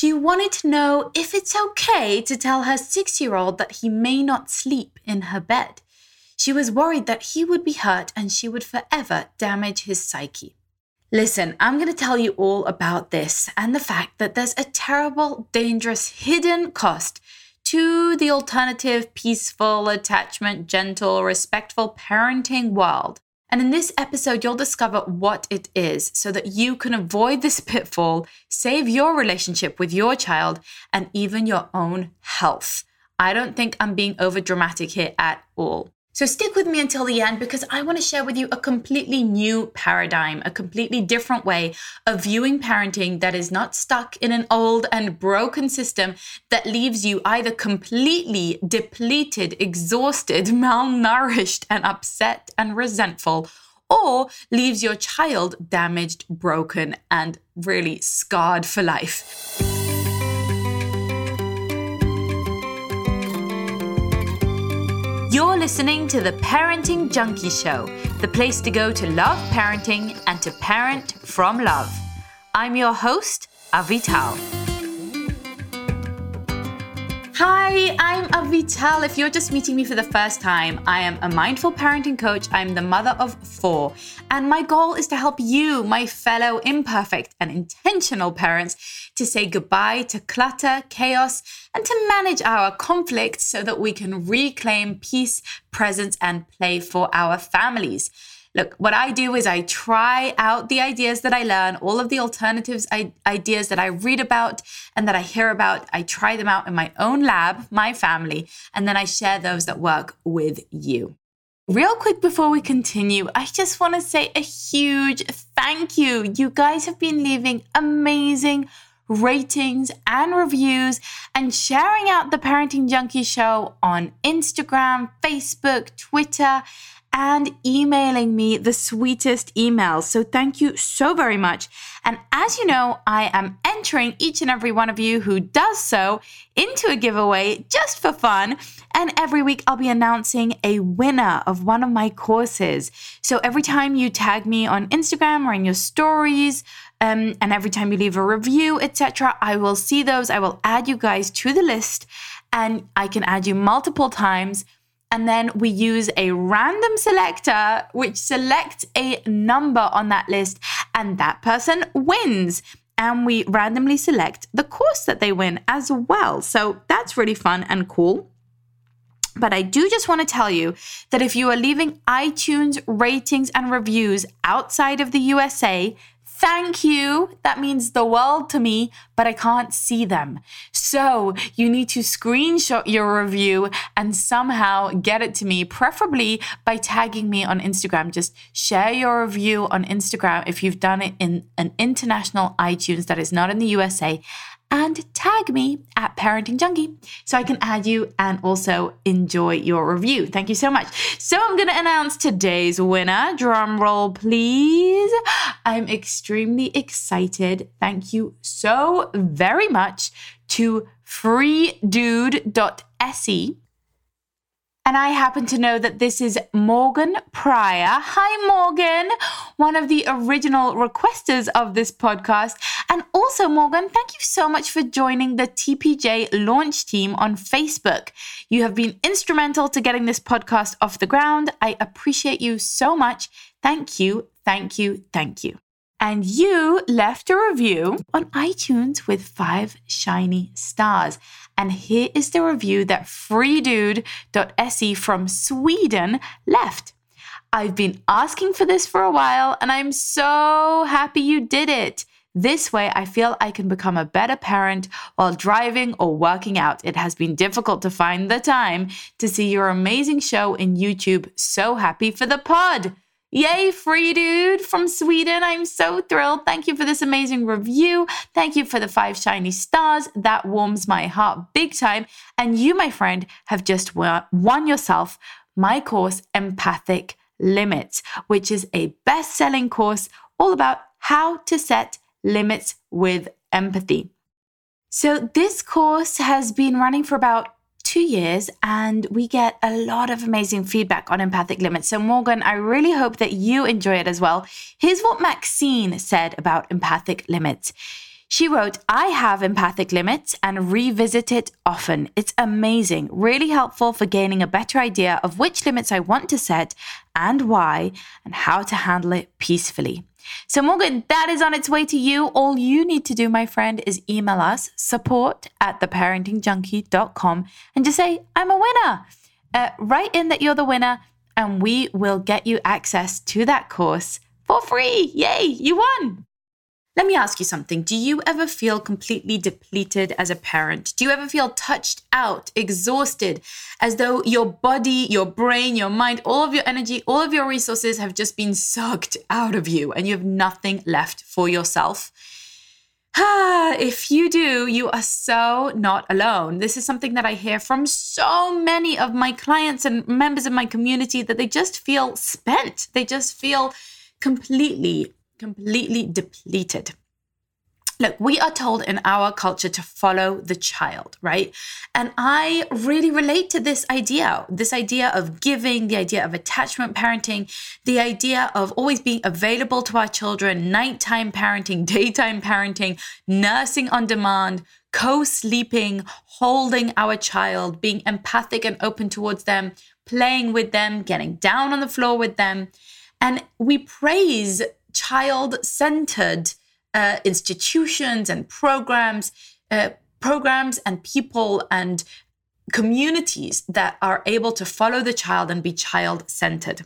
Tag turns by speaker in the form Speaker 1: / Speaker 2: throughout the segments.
Speaker 1: She wanted to know if it's okay to tell her six year old that he may not sleep in her bed. She was worried that he would be hurt and she would forever damage his psyche. Listen, I'm going to tell you all about this and the fact that there's a terrible, dangerous, hidden cost to the alternative, peaceful, attachment, gentle, respectful parenting world. And in this episode, you'll discover what it is so that you can avoid this pitfall, save your relationship with your child, and even your own health. I don't think I'm being over dramatic here at all. So stick with me until the end because I want to share with you a completely new paradigm, a completely different way of viewing parenting that is not stuck in an old and broken system that leaves you either completely depleted, exhausted, malnourished, and upset and resentful, or leaves your child damaged, broken, and really scarred for life. You're listening to the Parenting Junkie Show, the place to go to love parenting and to parent from love. I'm your host, Avital. Hi, I'm Avital. If you're just meeting me for the first time, I am a mindful parenting coach. I'm the mother of four, and my goal is to help you, my fellow imperfect and intentional parents, to say goodbye to clutter, chaos, and to manage our conflicts so that we can reclaim peace, presence, and play for our families. Look, what I do is I try out the ideas that I learn, all of the alternatives I, ideas that I read about and that I hear about. I try them out in my own lab, my family, and then I share those that work with you. Real quick before we continue, I just want to say a huge thank you. You guys have been leaving amazing ratings and reviews and sharing out the Parenting Junkie Show on Instagram, Facebook, Twitter, and emailing me the sweetest emails. So thank you so very much. And as you know, I am entering each and every one of you who does so into a giveaway just for fun. And every week I'll be announcing a winner of one of my courses. So every time you tag me on Instagram or in your stories, um, and every time you leave a review, etc., I will see those. I will add you guys to the list, and I can add you multiple times and then we use a random selector which selects a number on that list, and that person wins. And we randomly select the course that they win as well. So that's really fun and cool. But I do just want to tell you that if you are leaving iTunes ratings and reviews outside of the USA, Thank you. That means the world to me, but I can't see them. So you need to screenshot your review and somehow get it to me, preferably by tagging me on Instagram. Just share your review on Instagram if you've done it in an international iTunes that is not in the USA and tag me at Parenting Junkie so I can add you and also enjoy your review. Thank you so much. So I'm going to announce today's winner. Drum roll, please. I'm extremely excited. Thank you so very much to freedude.se and I happen to know that this is Morgan Pryor. Hi, Morgan, one of the original requesters of this podcast. And also, Morgan, thank you so much for joining the TPJ launch team on Facebook. You have been instrumental to getting this podcast off the ground. I appreciate you so much. Thank you, thank you, thank you and you left a review on iTunes with five shiny stars. And here is the review that freedude.se from Sweden left. I've been asking for this for a while, and I'm so happy you did it. This way, I feel I can become a better parent while driving or working out. It has been difficult to find the time to see your amazing show in YouTube. So happy for the pod! Yay, free dude from Sweden. I'm so thrilled. Thank you for this amazing review. Thank you for the five shiny stars. That warms my heart big time. And you, my friend, have just won yourself my course, Empathic Limits, which is a best selling course all about how to set limits with empathy. So, this course has been running for about two years and we get a lot of amazing feedback on empathic limits. So, Morgan, I really hope that you enjoy it as well. Here's what Maxine said about empathic limits. She wrote, I have empathic limits and revisit it often. It's amazing, really helpful for gaining a better idea of which limits I want to set and why, and how to handle it peacefully. So, Morgan, that is on its way to you. All you need to do, my friend, is email us support at theparentingjunkie.com and just say, I'm a winner. Uh, write in that you're the winner, and we will get you access to that course for free. Yay, you won. Let me ask you something. Do you ever feel completely depleted as a parent? Do you ever feel touched out, exhausted, as though your body, your brain, your mind, all of your energy, all of your resources have just been sucked out of you and you have nothing left for yourself? Ah, if you do, you are so not alone. This is something that I hear from so many of my clients and members of my community that they just feel spent. They just feel completely completely depleted. Look, we are told in our culture to follow the child, right? And I really relate to this idea this idea of giving, the idea of attachment parenting, the idea of always being available to our children, nighttime parenting, daytime parenting, nursing on demand, co sleeping, holding our child, being empathic and open towards them, playing with them, getting down on the floor with them. And we praise child centered uh, institutions and programs, uh, programs and people and communities that are able to follow the child and be child centered.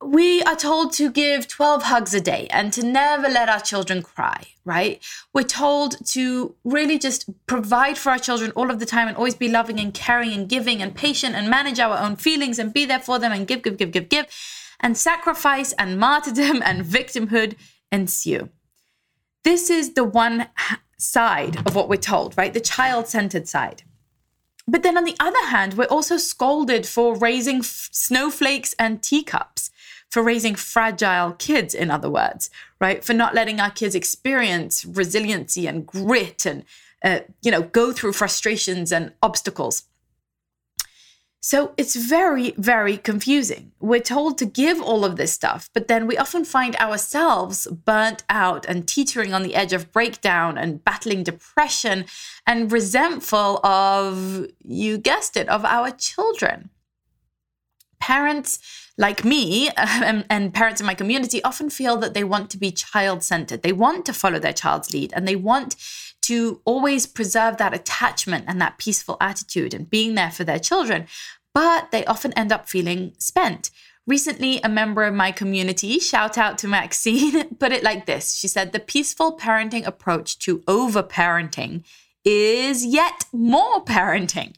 Speaker 1: We are told to give 12 hugs a day and to never let our children cry, right? We're told to really just provide for our children all of the time and always be loving and caring and giving and patient and manage our own feelings and be there for them and give, give, give, give, give and sacrifice and martyrdom and victimhood ensue. This is the one side of what we're told, right? The child centered side. But then on the other hand, we're also scolded for raising f- snowflakes and teacups, for raising fragile kids, in other words, right? For not letting our kids experience resiliency and grit and, uh, you know, go through frustrations and obstacles. So it's very, very confusing. We're told to give all of this stuff, but then we often find ourselves burnt out and teetering on the edge of breakdown and battling depression and resentful of, you guessed it, of our children. Parents like me and, and, parents in my community often feel that they want to be child centered. They want to follow their child's lead and they want to always preserve that attachment and that peaceful attitude and being there for their children, but they often end up feeling spent. Recently, a member of my community, shout out to Maxine, put it like this She said, The peaceful parenting approach to overparenting is yet more parenting.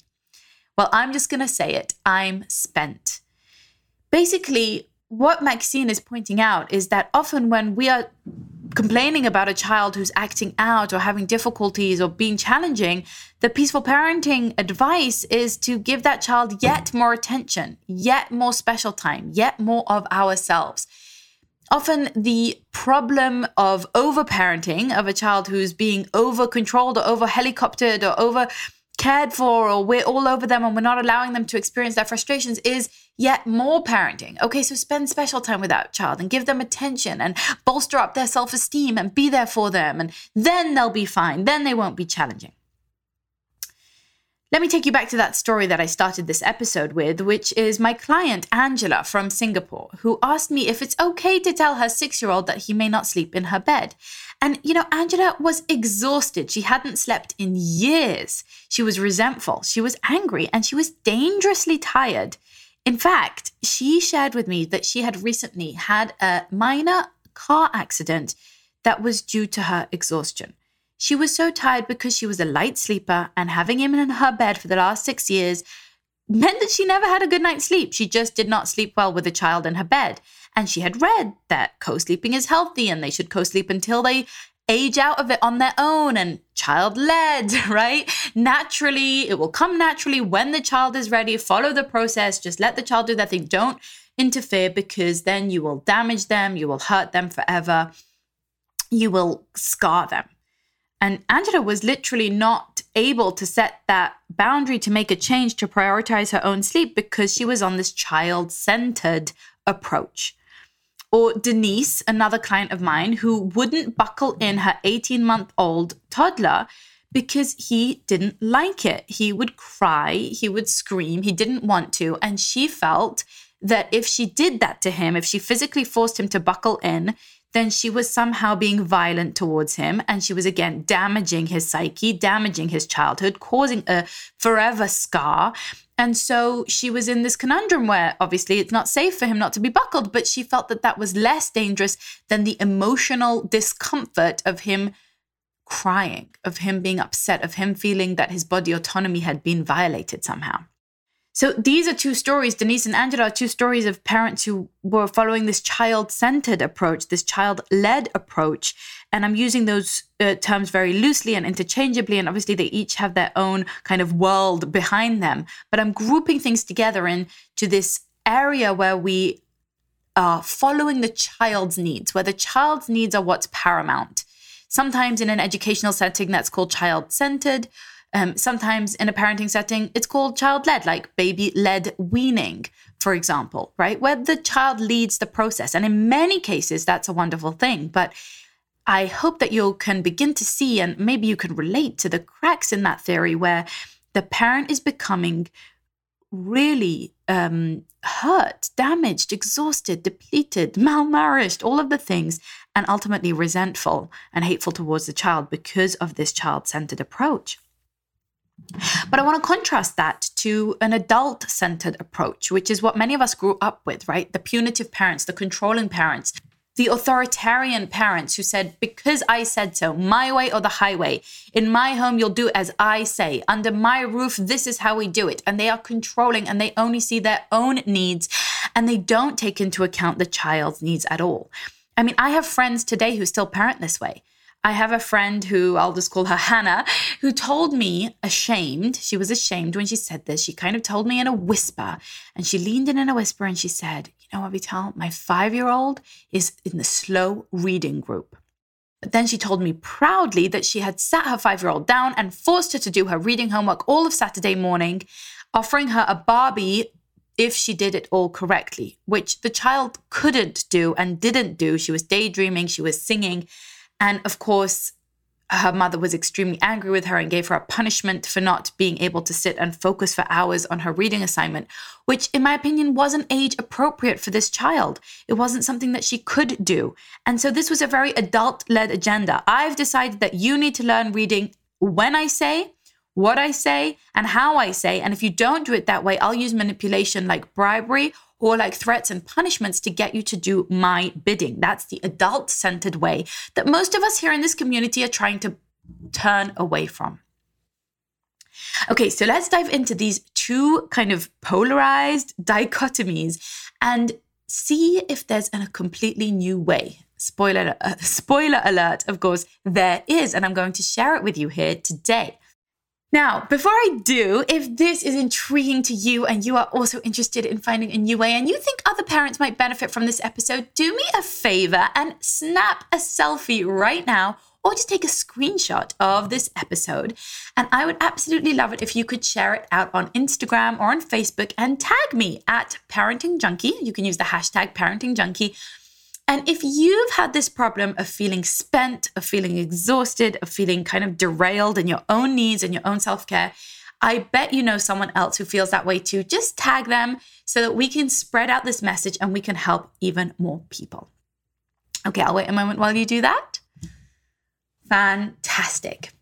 Speaker 1: Well, I'm just going to say it I'm spent. Basically, what Maxine is pointing out is that often when we are complaining about a child who's acting out or having difficulties or being challenging, the peaceful parenting advice is to give that child yet more attention, yet more special time, yet more of ourselves. Often, the problem of overparenting of a child who's being over controlled or over helicoptered or over cared for or we're all over them and we're not allowing them to experience their frustrations is yet more parenting. Okay, so spend special time with that child and give them attention and bolster up their self esteem and be there for them. And then they'll be fine. Then they won't be challenging. Let me take you back to that story that I started this episode with, which is my client Angela from Singapore, who asked me if it's okay to tell her six year old that he may not sleep in her bed. And, you know, Angela was exhausted. She hadn't slept in years. She was resentful, she was angry, and she was dangerously tired. In fact, she shared with me that she had recently had a minor car accident that was due to her exhaustion. She was so tired because she was a light sleeper, and having him in her bed for the last six years meant that she never had a good night's sleep. She just did not sleep well with a child in her bed. And she had read that co sleeping is healthy and they should co sleep until they age out of it on their own and child led, right? Naturally, it will come naturally when the child is ready. Follow the process. Just let the child do that thing. Don't interfere because then you will damage them, you will hurt them forever, you will scar them. And Angela was literally not able to set that boundary to make a change to prioritize her own sleep because she was on this child centered approach. Or Denise, another client of mine, who wouldn't buckle in her 18 month old toddler because he didn't like it. He would cry, he would scream, he didn't want to. And she felt that if she did that to him, if she physically forced him to buckle in, then she was somehow being violent towards him. And she was again damaging his psyche, damaging his childhood, causing a forever scar. And so she was in this conundrum where obviously it's not safe for him not to be buckled, but she felt that that was less dangerous than the emotional discomfort of him crying, of him being upset, of him feeling that his body autonomy had been violated somehow. So these are two stories. Denise and Angela are two stories of parents who were following this child centered approach, this child led approach. And I'm using those uh, terms very loosely and interchangeably. And obviously, they each have their own kind of world behind them. But I'm grouping things together into this area where we are following the child's needs, where the child's needs are what's paramount. Sometimes in an educational setting, that's called child centered. Um, sometimes in a parenting setting, it's called child led, like baby led weaning, for example, right? Where the child leads the process. And in many cases, that's a wonderful thing. But I hope that you can begin to see, and maybe you can relate to the cracks in that theory where the parent is becoming really um, hurt, damaged, exhausted, depleted, malnourished, all of the things, and ultimately resentful and hateful towards the child because of this child centered approach. But I want to contrast that to an adult centered approach, which is what many of us grew up with, right? The punitive parents, the controlling parents, the authoritarian parents who said, Because I said so, my way or the highway. In my home, you'll do as I say. Under my roof, this is how we do it. And they are controlling and they only see their own needs and they don't take into account the child's needs at all. I mean, I have friends today who still parent this way. I have a friend who I'll just call her Hannah, who told me, ashamed, she was ashamed when she said this. She kind of told me in a whisper, and she leaned in in a whisper and she said, You know what, Avital? My five year old is in the slow reading group. But then she told me proudly that she had sat her five year old down and forced her to do her reading homework all of Saturday morning, offering her a Barbie if she did it all correctly, which the child couldn't do and didn't do. She was daydreaming, she was singing. And of course, her mother was extremely angry with her and gave her a punishment for not being able to sit and focus for hours on her reading assignment, which, in my opinion, wasn't age appropriate for this child. It wasn't something that she could do. And so this was a very adult led agenda. I've decided that you need to learn reading when I say, what I say, and how I say. And if you don't do it that way, I'll use manipulation like bribery or like threats and punishments to get you to do my bidding. That's the adult centered way that most of us here in this community are trying to turn away from. Okay, so let's dive into these two kind of polarized dichotomies and see if there's a completely new way. Spoiler, uh, spoiler alert, of course, there is, and I'm going to share it with you here today. Now, before I do, if this is intriguing to you and you are also interested in finding a new way and you think other parents might benefit from this episode, do me a favor and snap a selfie right now or just take a screenshot of this episode. And I would absolutely love it if you could share it out on Instagram or on Facebook and tag me at Parenting Junkie. You can use the hashtag Parenting Junkie and if you've had this problem of feeling spent, of feeling exhausted, of feeling kind of derailed in your own needs and your own self care, I bet you know someone else who feels that way too. Just tag them so that we can spread out this message and we can help even more people. Okay, I'll wait a moment while you do that. Fantastic.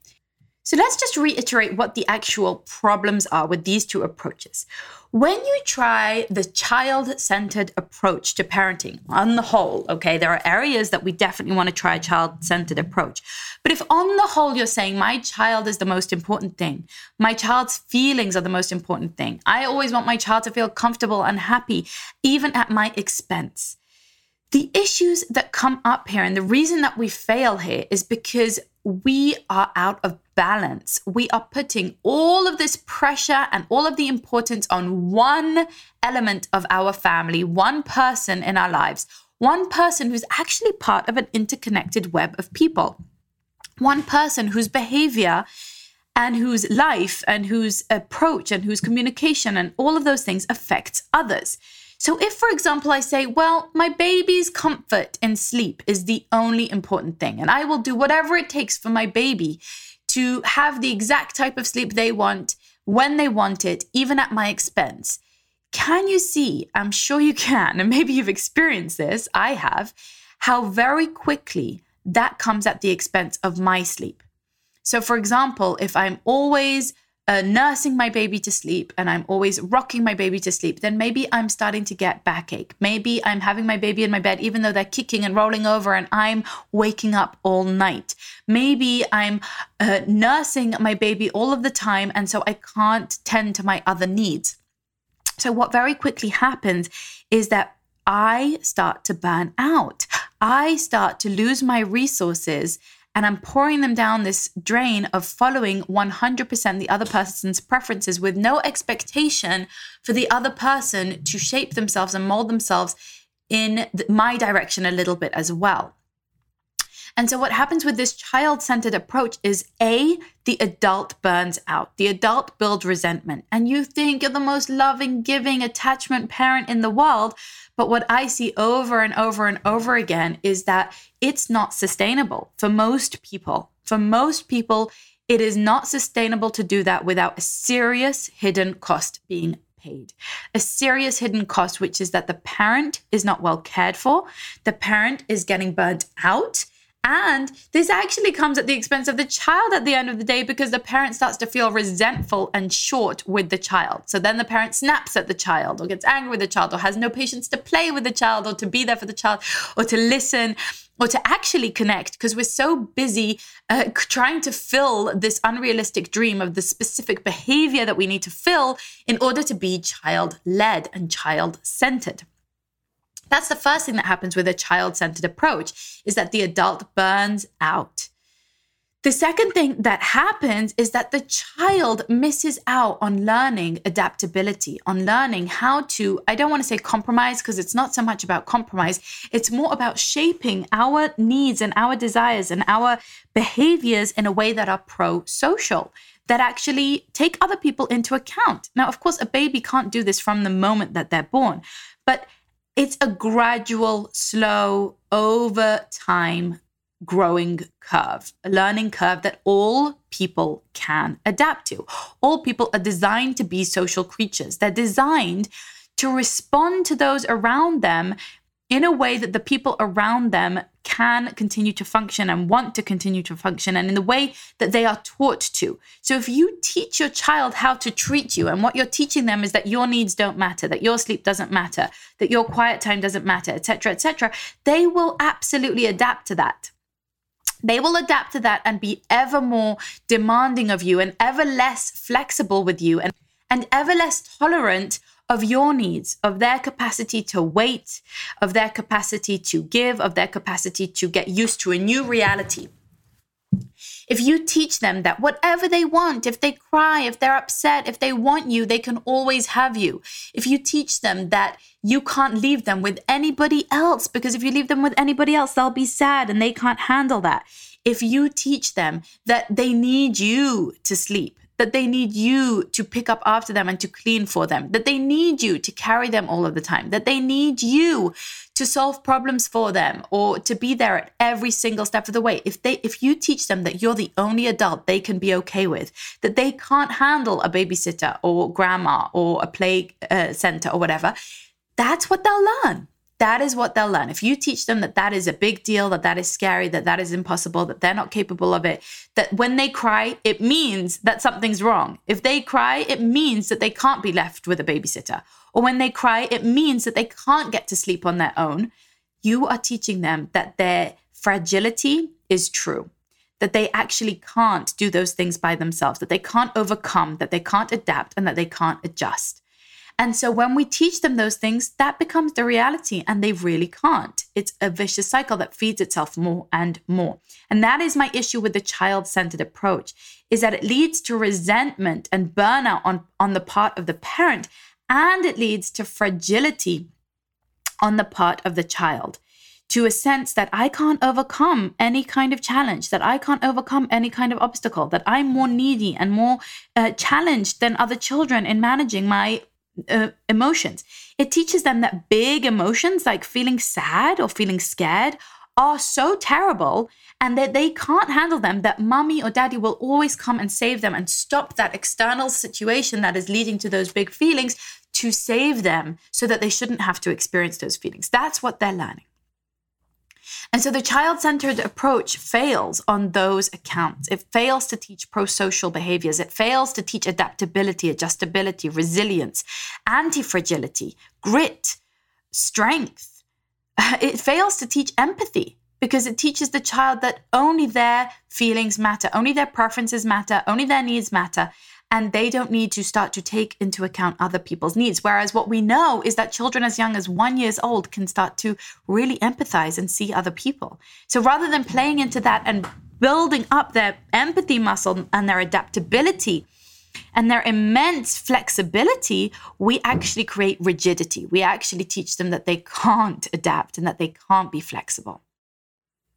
Speaker 1: So let's just reiterate what the actual problems are with these two approaches. When you try the child centered approach to parenting, on the whole, okay, there are areas that we definitely want to try a child centered approach. But if on the whole you're saying my child is the most important thing, my child's feelings are the most important thing, I always want my child to feel comfortable and happy, even at my expense. The issues that come up here and the reason that we fail here is because we are out of balance. We are putting all of this pressure and all of the importance on one element of our family, one person in our lives, one person who's actually part of an interconnected web of people, one person whose behavior and whose life and whose approach and whose communication and all of those things affects others. So, if, for example, I say, well, my baby's comfort and sleep is the only important thing, and I will do whatever it takes for my baby to have the exact type of sleep they want when they want it, even at my expense. Can you see? I'm sure you can, and maybe you've experienced this, I have, how very quickly that comes at the expense of my sleep. So, for example, if I'm always uh, nursing my baby to sleep and I'm always rocking my baby to sleep, then maybe I'm starting to get backache. Maybe I'm having my baby in my bed, even though they're kicking and rolling over, and I'm waking up all night. Maybe I'm uh, nursing my baby all of the time, and so I can't tend to my other needs. So, what very quickly happens is that I start to burn out. I start to lose my resources and I'm pouring them down this drain of following 100% the other person's preferences with no expectation for the other person to shape themselves and mold themselves in my direction a little bit as well. And so, what happens with this child centered approach is A, the adult burns out. The adult builds resentment. And you think you're the most loving, giving, attachment parent in the world. But what I see over and over and over again is that it's not sustainable for most people. For most people, it is not sustainable to do that without a serious hidden cost being paid. A serious hidden cost, which is that the parent is not well cared for, the parent is getting burnt out, and this actually comes at the expense of the child at the end of the day because the parent starts to feel resentful and short with the child. So then the parent snaps at the child or gets angry with the child or has no patience to play with the child or to be there for the child or to listen or to actually connect because we're so busy uh, trying to fill this unrealistic dream of the specific behavior that we need to fill in order to be child led and child centered. That's the first thing that happens with a child centered approach is that the adult burns out. The second thing that happens is that the child misses out on learning adaptability, on learning how to, I don't want to say compromise because it's not so much about compromise, it's more about shaping our needs and our desires and our behaviors in a way that are pro social, that actually take other people into account. Now, of course, a baby can't do this from the moment that they're born, but it's a gradual, slow, over time growing curve, a learning curve that all people can adapt to. All people are designed to be social creatures. They're designed to respond to those around them in a way that the people around them can continue to function and want to continue to function and in the way that they are taught to. So if you teach your child how to treat you and what you're teaching them is that your needs don't matter, that your sleep doesn't matter, that your quiet time doesn't matter, etc., etc., they will absolutely adapt to that. They will adapt to that and be ever more demanding of you and ever less flexible with you and, and ever less tolerant of your needs, of their capacity to wait, of their capacity to give, of their capacity to get used to a new reality. If you teach them that whatever they want, if they cry, if they're upset, if they want you, they can always have you. If you teach them that you can't leave them with anybody else, because if you leave them with anybody else, they'll be sad and they can't handle that. If you teach them that they need you to sleep, that they need you to pick up after them and to clean for them, that they need you to carry them all of the time, that they need you to solve problems for them or to be there at every single step of the way. If they if you teach them that you're the only adult they can be okay with, that they can't handle a babysitter or grandma or a play uh, center or whatever, that's what they'll learn that is what they'll learn. If you teach them that that is a big deal, that that is scary, that that is impossible, that they're not capable of it, that when they cry, it means that something's wrong. If they cry, it means that they can't be left with a babysitter. Or when they cry, it means that they can't get to sleep on their own. You are teaching them that their fragility is true, that they actually can't do those things by themselves, that they can't overcome, that they can't adapt, and that they can't adjust. And so when we teach them those things, that becomes the reality and they really can't. It's a vicious cycle that feeds itself more and more. And that is my issue with the child-centered approach is that it leads to resentment and burnout on, on the part of the parent and it leads to fragility on the part of the child to a sense that I can't overcome any kind of challenge, that I can't overcome any kind of obstacle, that I'm more needy and more uh, challenged than other children in managing my uh, emotions. It teaches them that big emotions like feeling sad or feeling scared are so terrible and that they can't handle them, that mommy or daddy will always come and save them and stop that external situation that is leading to those big feelings to save them so that they shouldn't have to experience those feelings. That's what they're learning. And so the child centered approach fails on those accounts. It fails to teach pro social behaviors. It fails to teach adaptability, adjustability, resilience, anti fragility, grit, strength. It fails to teach empathy because it teaches the child that only their feelings matter, only their preferences matter, only their needs matter, and they don't need to start to take into account other people's needs. Whereas what we know is that children as young as one years old can start to really empathize and see other people. So rather than playing into that and building up their empathy muscle and their adaptability, and their immense flexibility, we actually create rigidity. We actually teach them that they can't adapt and that they can't be flexible.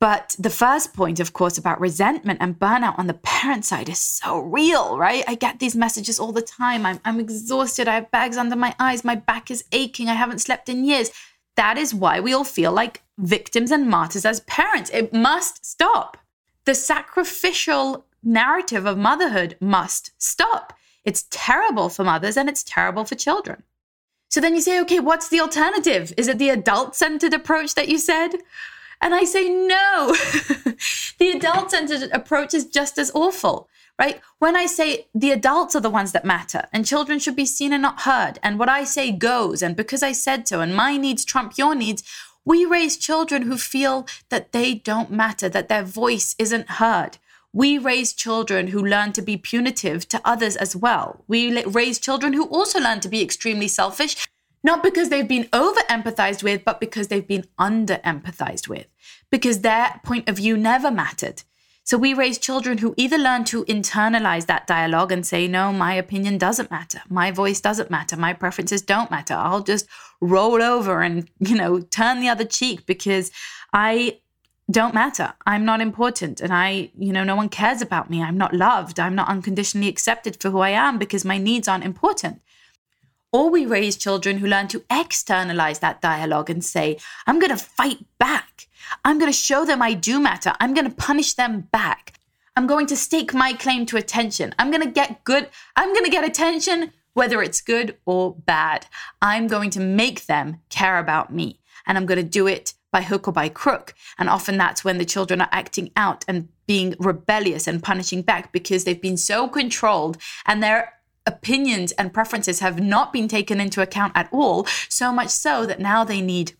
Speaker 1: But the first point, of course, about resentment and burnout on the parent side is so real, right? I get these messages all the time. I'm, I'm exhausted. I have bags under my eyes. My back is aching. I haven't slept in years. That is why we all feel like victims and martyrs as parents. It must stop. The sacrificial narrative of motherhood must stop. It's terrible for mothers and it's terrible for children. So then you say, okay, what's the alternative? Is it the adult centered approach that you said? And I say, no, the adult centered approach is just as awful, right? When I say the adults are the ones that matter and children should be seen and not heard, and what I say goes, and because I said so, and my needs trump your needs, we raise children who feel that they don't matter, that their voice isn't heard. We raise children who learn to be punitive to others as well. We raise children who also learn to be extremely selfish not because they've been over empathized with, but because they've been under empathized with, because their point of view never mattered. So we raise children who either learn to internalize that dialogue and say, no, my opinion doesn't matter. My voice doesn't matter. My preferences don't matter. I'll just roll over and, you know, turn the other cheek because I don't matter. I'm not important. And I, you know, no one cares about me. I'm not loved. I'm not unconditionally accepted for who I am because my needs aren't important. Or we raise children who learn to externalize that dialogue and say, I'm going to fight back. I'm going to show them I do matter. I'm going to punish them back. I'm going to stake my claim to attention. I'm going to get good. I'm going to get attention, whether it's good or bad. I'm going to make them care about me. And I'm going to do it by hook or by crook. And often that's when the children are acting out and being rebellious and punishing back because they've been so controlled and they're opinions and preferences have not been taken into account at all, so much so that now they need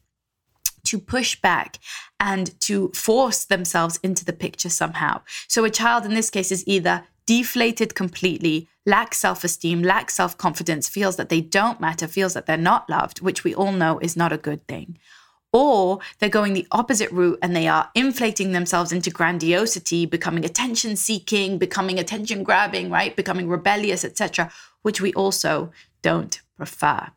Speaker 1: to push back and to force themselves into the picture somehow. So a child in this case is either deflated completely, lacks self esteem, lacks self confidence, feels that they don't matter, feels that they're not loved, which we all know is not a good thing or they're going the opposite route and they are inflating themselves into grandiosity becoming attention seeking becoming attention grabbing right becoming rebellious etc which we also don't prefer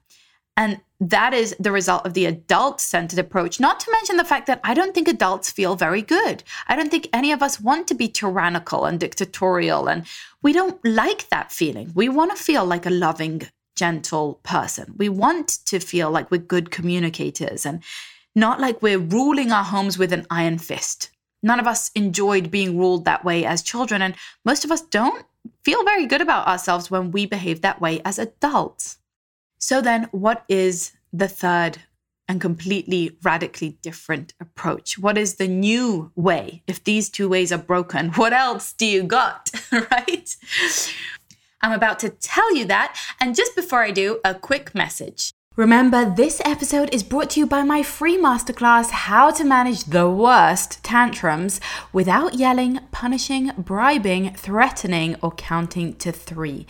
Speaker 1: and that is the result of the adult centered approach, not to mention the fact that I don't think adults feel very good. I don't think any of us want to be tyrannical and dictatorial, and we don't like that feeling. We want to feel like a loving, gentle person. We want to feel like we're good communicators and not like we're ruling our homes with an iron fist. None of us enjoyed being ruled that way as children, and most of us don't feel very good about ourselves when we behave that way as adults. So, then, what is the third and completely radically different approach? What is the new way? If these two ways are broken, what else do you got, right? I'm about to tell you that. And just before I do, a quick message. Remember, this episode is brought to you by my free masterclass, How to Manage the Worst Tantrums Without Yelling, Punishing, Bribing, Threatening, or Counting to Three.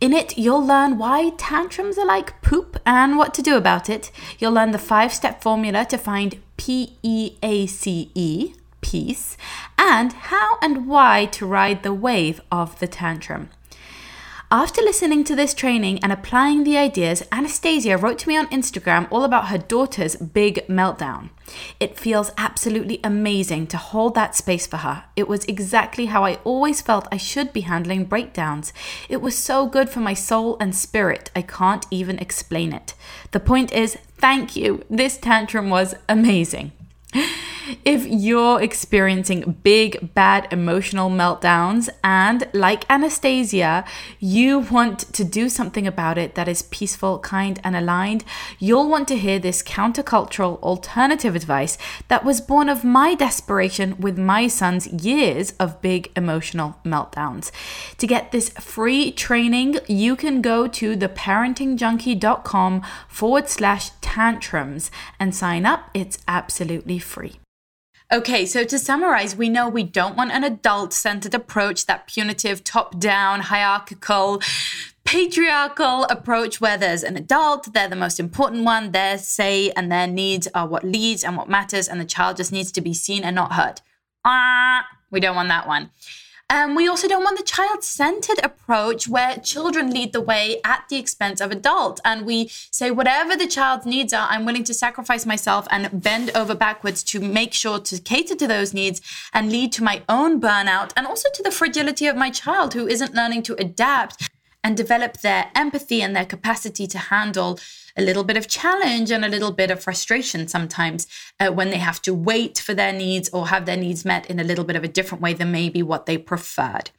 Speaker 1: In it, you'll learn why tantrums are like poop and what to do about it. You'll learn the five step formula to find P E A C E, peace, and how and why to ride the wave of the tantrum. After listening to this training and applying the ideas, Anastasia wrote to me on Instagram all about her daughter's big meltdown. It feels absolutely amazing to hold that space for her. It was exactly how I always felt I should be handling breakdowns. It was so good for my soul and spirit, I can't even explain it. The point is, thank you. This tantrum was amazing. If you're experiencing big, bad emotional meltdowns and, like Anastasia, you want to do something about it that is peaceful, kind, and aligned, you'll want to hear this countercultural alternative advice that was born of my desperation with my son's years of big emotional meltdowns. To get this free training, you can go to theparentingjunkie.com forward slash tantrums and sign up. It's absolutely free. Okay, so to summarize, we know we don't want an adult centered approach, that punitive, top down, hierarchical, patriarchal approach where there's an adult, they're the most important one, their say and their needs are what leads and what matters, and the child just needs to be seen and not heard. Ah, we don't want that one. Um, we also don't want the child centered approach where children lead the way at the expense of adults. And we say, whatever the child's needs are, I'm willing to sacrifice myself and bend over backwards to make sure to cater to those needs and lead to my own burnout and also to the fragility of my child who isn't learning to adapt and develop their empathy and their capacity to handle a little bit of challenge and a little bit of frustration sometimes uh, when they have to wait for their needs or have their needs met in a little bit of a different way than maybe what they preferred.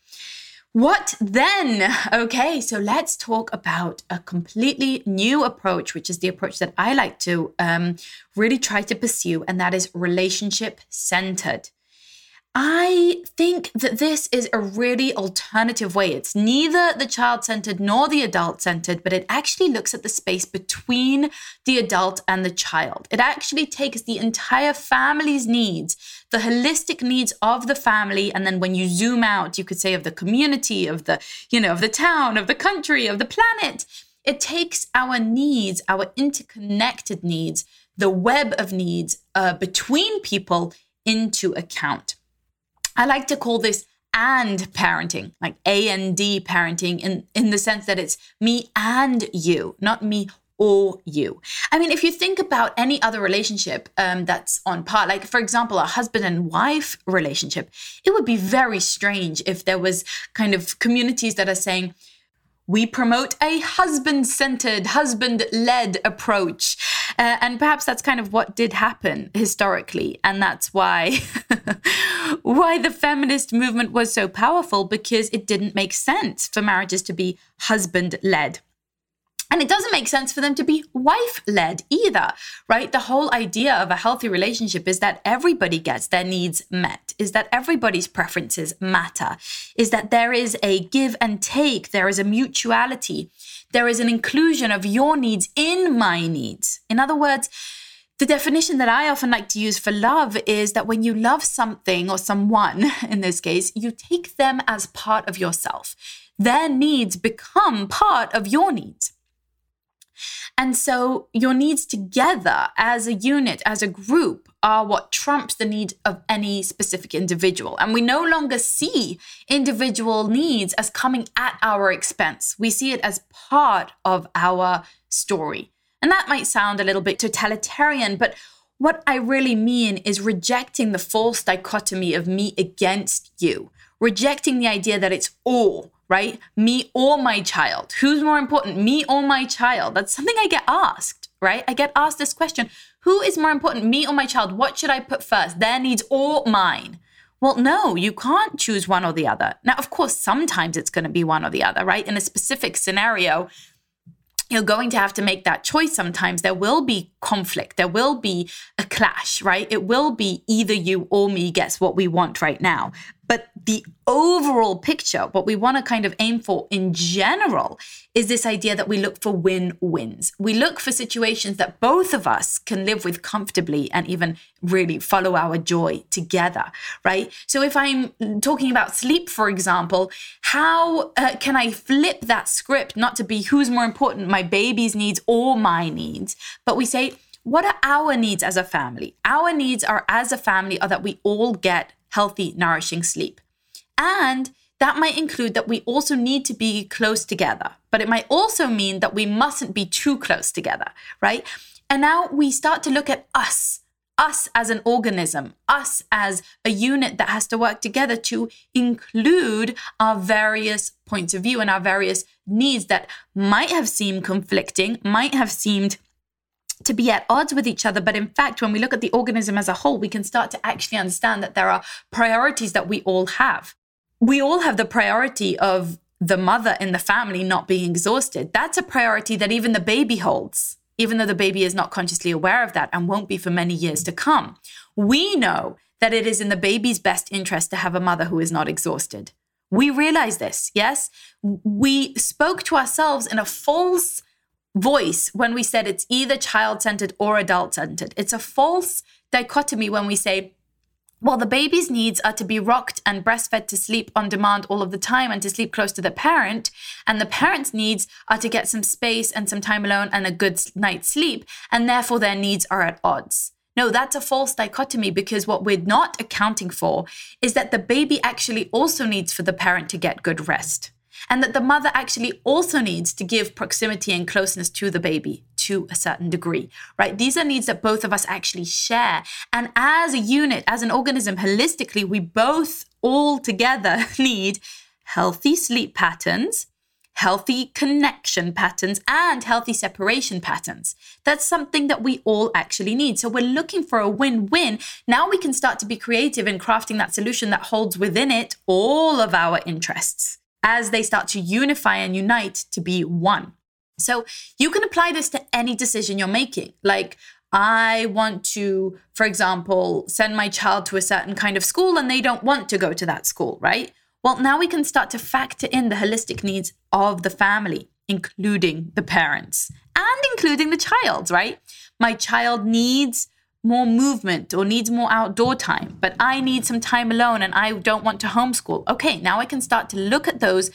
Speaker 1: What then? Okay, so let's talk about a completely new approach, which is the approach that I like to um, really try to pursue, and that is relationship centered. I think that this is a really alternative way. It's neither the child centered nor the adult centered, but it actually looks at the space between the adult and the child. It actually takes the entire family's needs, the holistic needs of the family, and then when you zoom out, you could say of the community, of the, you know, of the town, of the country, of the planet. It takes our needs, our interconnected needs, the web of needs uh, between people into account. I like to call this and parenting, like A and D parenting, in, in the sense that it's me and you, not me or you. I mean, if you think about any other relationship um, that's on par, like for example, a husband and wife relationship, it would be very strange if there was kind of communities that are saying, we promote a husband centered, husband led approach. Uh, and perhaps that's kind of what did happen historically. And that's why, why the feminist movement was so powerful because it didn't make sense for marriages to be husband led. And it doesn't make sense for them to be wife led either, right? The whole idea of a healthy relationship is that everybody gets their needs met, is that everybody's preferences matter, is that there is a give and take, there is a mutuality, there is an inclusion of your needs in my needs. In other words, the definition that I often like to use for love is that when you love something or someone, in this case, you take them as part of yourself. Their needs become part of your needs. And so your needs together as a unit, as a group, are what trumps the need of any specific individual. And we no longer see individual needs as coming at our expense. We see it as part of our story. And that might sound a little bit totalitarian, but what I really mean is rejecting the false dichotomy of me against you, rejecting the idea that it's all right? Me or my child? Who's more important, me or my child? That's something I get asked, right? I get asked this question Who is more important, me or my child? What should I put first, their needs or mine? Well, no, you can't choose one or the other. Now, of course, sometimes it's going to be one or the other, right? In a specific scenario, you're going to have to make that choice sometimes. There will be conflict, there will be a clash, right? It will be either you or me gets what we want right now. But the overall picture, what we want to kind of aim for in general, is this idea that we look for win wins. We look for situations that both of us can live with comfortably and even really follow our joy together, right? So if I'm talking about sleep, for example, how uh, can I flip that script not to be who's more important, my baby's needs or my needs, but we say, what are our needs as a family? Our needs are as a family are that we all get healthy, nourishing sleep. And that might include that we also need to be close together, but it might also mean that we mustn't be too close together, right? And now we start to look at us, us as an organism, us as a unit that has to work together to include our various points of view and our various needs that might have seemed conflicting, might have seemed to be at odds with each other. But in fact, when we look at the organism as a whole, we can start to actually understand that there are priorities that we all have we all have the priority of the mother in the family not being exhausted. That's a priority that even the baby holds, even though the baby is not consciously aware of that and won't be for many years to come. We know that it is in the baby's best interest to have a mother who is not exhausted. We realize this, yes? We spoke to ourselves in a false voice when we said it's either child centered or adult centered. It's a false dichotomy when we say well, the baby's needs are to be rocked and breastfed to sleep on demand all of the time and to sleep close to the parent. And the parent's needs are to get some space and some time alone and a good night's sleep. And therefore, their needs are at odds. No, that's a false dichotomy because what we're not accounting for is that the baby actually also needs for the parent to get good rest. And that the mother actually also needs to give proximity and closeness to the baby to a certain degree, right? These are needs that both of us actually share. And as a unit, as an organism, holistically, we both all together need healthy sleep patterns, healthy connection patterns, and healthy separation patterns. That's something that we all actually need. So we're looking for a win win. Now we can start to be creative in crafting that solution that holds within it all of our interests as they start to unify and unite to be one. So you can apply this to any decision you're making. Like, I want to, for example, send my child to a certain kind of school and they don't want to go to that school, right? Well, now we can start to factor in the holistic needs of the family, including the parents and including the child, right? My child needs more movement or needs more outdoor time, but I need some time alone and I don't want to homeschool. Okay, now I can start to look at those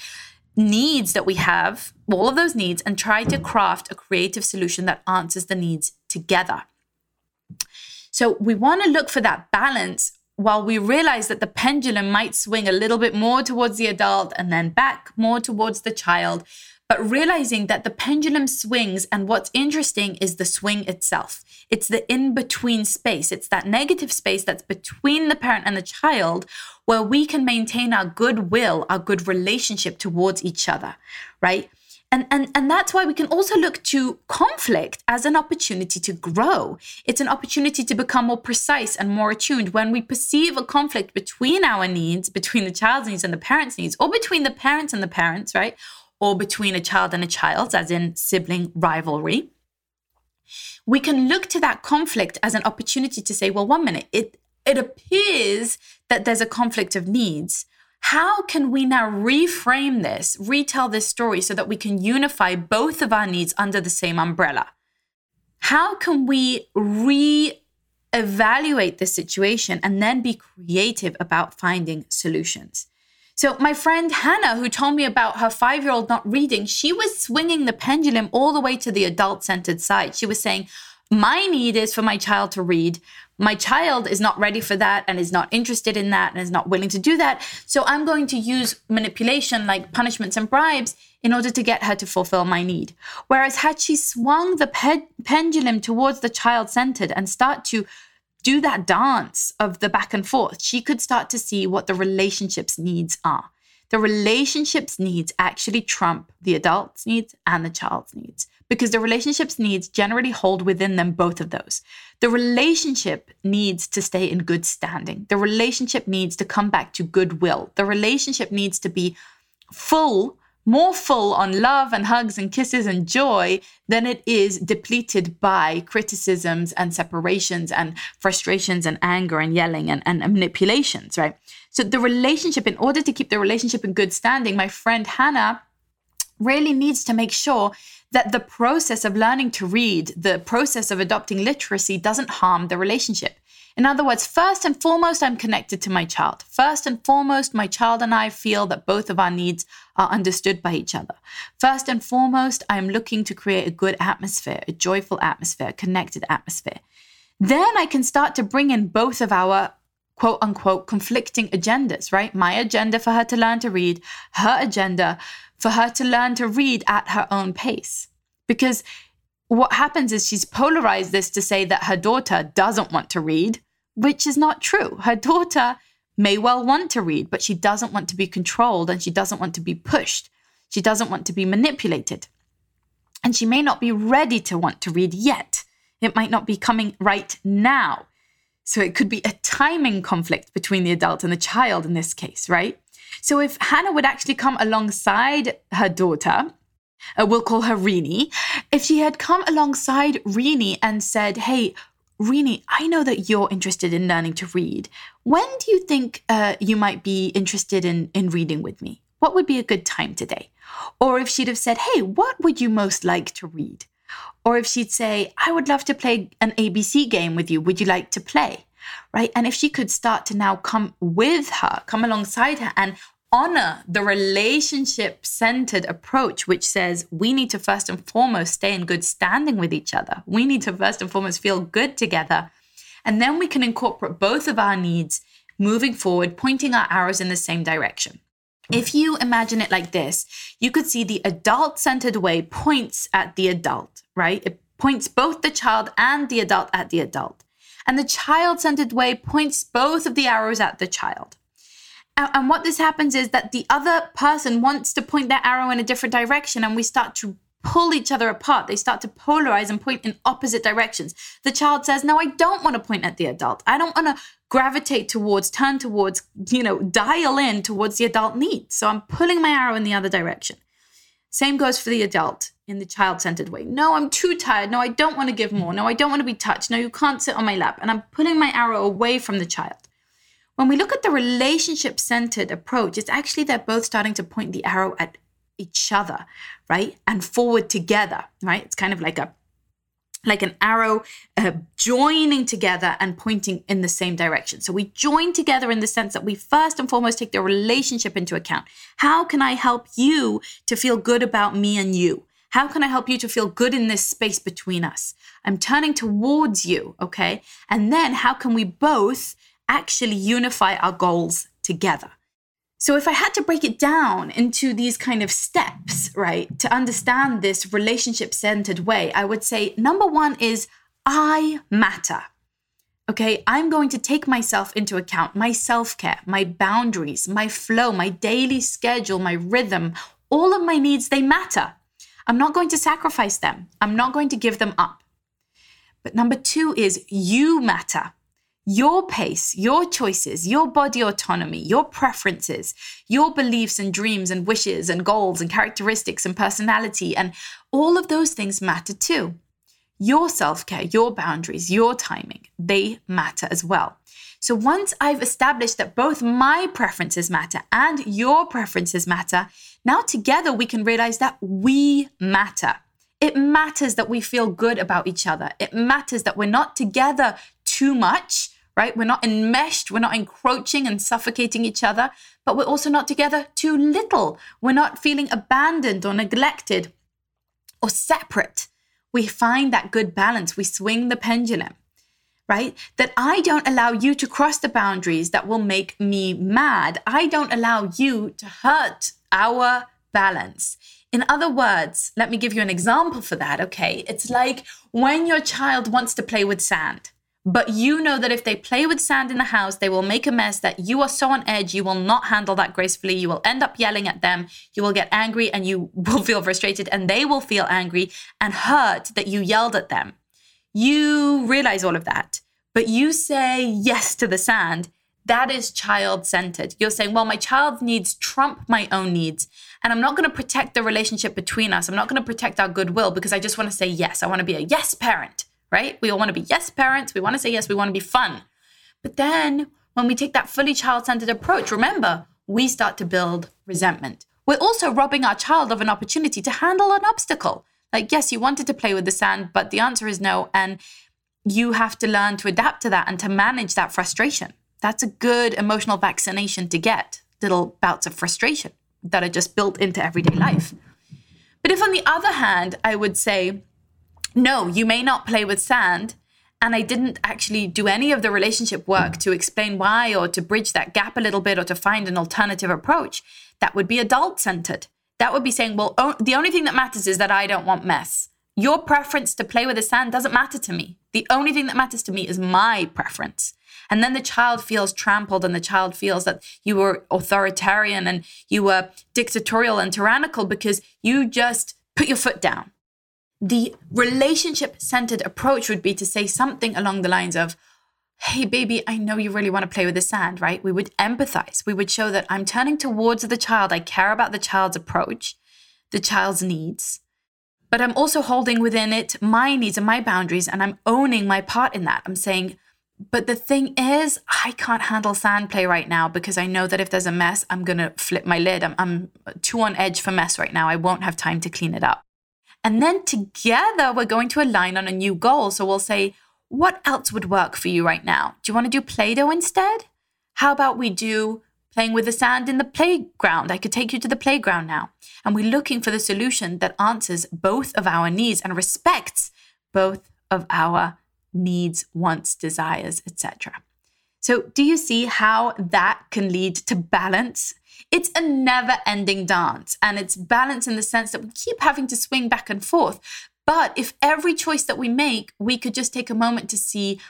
Speaker 1: needs that we have, all of those needs, and try to craft a creative solution that answers the needs together. So we want to look for that balance while we realize that the pendulum might swing a little bit more towards the adult and then back more towards the child but realizing that the pendulum swings and what's interesting is the swing itself. It's the in between space. It's that negative space that's between the parent and the child where we can maintain our goodwill, our good relationship towards each other, right? And, and, and that's why we can also look to conflict as an opportunity to grow. It's an opportunity to become more precise and more attuned. When we perceive a conflict between our needs, between the child's needs and the parent's needs, or between the parents and the parents, right? Or between a child and a child, as in sibling rivalry, we can look to that conflict as an opportunity to say, well, one minute, it, it appears that there's a conflict of needs. How can we now reframe this, retell this story so that we can unify both of our needs under the same umbrella? How can we re evaluate the situation and then be creative about finding solutions? So, my friend Hannah, who told me about her five year old not reading, she was swinging the pendulum all the way to the adult centered side. She was saying, My need is for my child to read. My child is not ready for that and is not interested in that and is not willing to do that. So, I'm going to use manipulation like punishments and bribes in order to get her to fulfill my need. Whereas, had she swung the pe- pendulum towards the child centered and start to do that dance of the back and forth, she could start to see what the relationship's needs are. The relationship's needs actually trump the adult's needs and the child's needs because the relationship's needs generally hold within them both of those. The relationship needs to stay in good standing. The relationship needs to come back to goodwill. The relationship needs to be full more full on love and hugs and kisses and joy than it is depleted by criticisms and separations and frustrations and anger and yelling and, and manipulations, right? So, the relationship, in order to keep the relationship in good standing, my friend Hannah really needs to make sure that the process of learning to read, the process of adopting literacy, doesn't harm the relationship. In other words, first and foremost, I'm connected to my child. First and foremost, my child and I feel that both of our needs are understood by each other. First and foremost, I'm looking to create a good atmosphere, a joyful atmosphere, a connected atmosphere. Then I can start to bring in both of our quote unquote conflicting agendas, right? My agenda for her to learn to read, her agenda for her to learn to read at her own pace. Because what happens is she's polarized this to say that her daughter doesn't want to read, which is not true. Her daughter may well want to read, but she doesn't want to be controlled and she doesn't want to be pushed. She doesn't want to be manipulated. And she may not be ready to want to read yet. It might not be coming right now. So it could be a timing conflict between the adult and the child in this case, right? So if Hannah would actually come alongside her daughter, uh, we'll call her Rini, if she had come alongside Rini and said, Hey, Rini, I know that you're interested in learning to read. When do you think uh, you might be interested in, in reading with me? What would be a good time today? Or if she'd have said, Hey, what would you most like to read? Or if she'd say, I would love to play an ABC game with you. Would you like to play? Right. And if she could start to now come with her, come alongside her and honor the relationship centered approach, which says we need to first and foremost stay in good standing with each other. We need to first and foremost feel good together. And then we can incorporate both of our needs moving forward, pointing our arrows in the same direction. If you imagine it like this, you could see the adult centered way points at the adult, right? It points both the child and the adult at the adult. And the child centered way points both of the arrows at the child. And what this happens is that the other person wants to point their arrow in a different direction, and we start to pull each other apart. They start to polarize and point in opposite directions. The child says, No, I don't want to point at the adult. I don't want to gravitate towards, turn towards, you know, dial in towards the adult needs. So I'm pulling my arrow in the other direction. Same goes for the adult in the child centered way. No, I'm too tired. No, I don't want to give more. No, I don't want to be touched. No, you can't sit on my lap. And I'm pulling my arrow away from the child. When we look at the relationship centered approach, it's actually they're both starting to point the arrow at each other, right? And forward together, right? It's kind of like a like an arrow uh, joining together and pointing in the same direction. So we join together in the sense that we first and foremost take the relationship into account. How can I help you to feel good about me and you? How can I help you to feel good in this space between us? I'm turning towards you, okay? And then how can we both actually unify our goals together. So, if I had to break it down into these kind of steps, right, to understand this relationship centered way, I would say number one is I matter. Okay, I'm going to take myself into account, my self care, my boundaries, my flow, my daily schedule, my rhythm, all of my needs, they matter. I'm not going to sacrifice them, I'm not going to give them up. But number two is you matter your pace, your choices, your body autonomy, your preferences, your beliefs and dreams and wishes and goals and characteristics and personality, and all of those things matter too. Your self care, your boundaries, your timing, they matter as well. So once I've established that both my preferences matter and your preferences matter, now together we can realize that we matter. It matters that we feel good about each other. It matters that we're not together too much right? We're not enmeshed, we're not encroaching and suffocating each other, but we're also not together too little. We're not feeling abandoned or neglected or separate. We find that good balance, we swing the pendulum. Right? That I don't allow you to cross the boundaries that will make me mad. I don't allow you to hurt our balance. In other words, let me give you an example for that, okay? It's like when your child wants to play with sand but you know that if they play with sand in the house, they will make a mess that you are so on edge, you will not handle that gracefully. You will end up yelling at them. You will get angry and you will feel frustrated, and they will feel angry and hurt that you yelled at them. You realize all of that, but you say yes to the sand. That is child centered. You're saying, well, my child needs trump my own needs. And I'm not going to protect the relationship between us. I'm not going to protect our goodwill because I just want to say yes. I want to be a yes parent right? We all want to be yes parents. We want to say yes. We want to be fun. But then when we take that fully child centered approach, remember, we start to build resentment. We're also robbing our child of an opportunity to handle an obstacle. Like, yes, you wanted to play with the sand, but the answer is no. And you have to learn to adapt to that and to manage that frustration. That's a good emotional vaccination to get little bouts of frustration that are just built into everyday life. But if, on the other hand, I would say, no, you may not play with sand. and I didn't actually do any of the relationship work to explain why or to bridge that gap a little bit or to find an alternative approach, that would be adult centered. That would be saying, well, oh, the only thing that matters is that I don't want mess. Your preference to play with the sand doesn't matter to me. The only thing that matters to me is my preference. And then the child feels trampled and the child feels that you were authoritarian and you were dictatorial and tyrannical because you just put your foot down the relationship centered approach would be to say something along the lines of, Hey, baby, I know you really want to play with the sand, right? We would empathize. We would show that I'm turning towards the child. I care about the child's approach, the child's needs, but I'm also holding within it my needs and my boundaries, and I'm owning my part in that. I'm saying, but the thing is, I can't handle sand play right now because I know that if there's a mess, I'm going to flip my lid. I'm, I'm too on edge for mess right now. I won't have time to clean it up. And then together, we're going to align on a new goal. So we'll say, what else would work for you right now? Do you want to do Play Doh instead? How about we do playing with the sand in the playground? I could take you to the playground now. And we're looking for the solution that answers both of our needs and respects both of our needs, wants, desires, etc. So, do you see how that can lead to balance it's a never ending dance, and it's balance in the sense that we keep having to swing back and forth. But if every choice that we make, we could just take a moment to see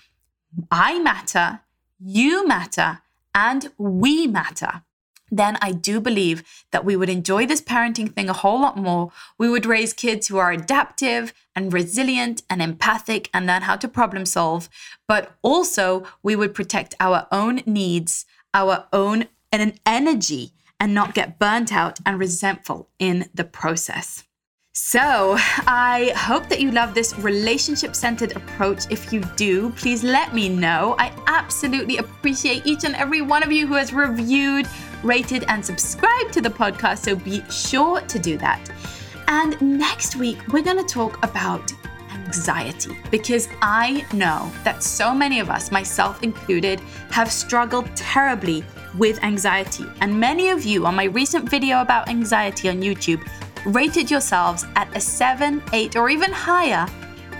Speaker 1: I matter, you matter, and we matter then I do believe that we would enjoy this parenting thing a whole lot more. We would raise kids who are adaptive and resilient and empathic and learn how to problem solve. But also, we would protect our own needs, our own energy, and not get burnt out and resentful in the process. So, I hope that you love this relationship centered approach. If you do, please let me know. I absolutely appreciate each and every one of you who has reviewed, rated, and subscribed to the podcast. So, be sure to do that. And next week, we're going to talk about anxiety because I know that so many of us, myself included, have struggled terribly with anxiety. And many of you on my recent video about anxiety on YouTube rated yourselves at a 7, 8, or even higher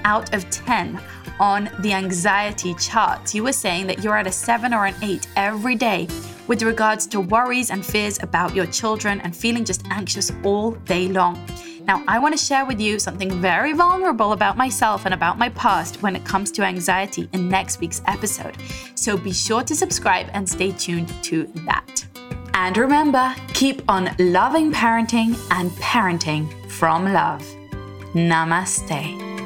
Speaker 1: out of 10 on the anxiety charts. You were saying that you're at a 7 or an 8 every day with regards to worries and fears about your children and feeling just anxious all day long. Now, I want to share with you something very vulnerable about myself and about my past when it comes to anxiety in next week's episode. So be sure to subscribe and stay tuned to that. And remember, keep on loving parenting and parenting from love. Namaste.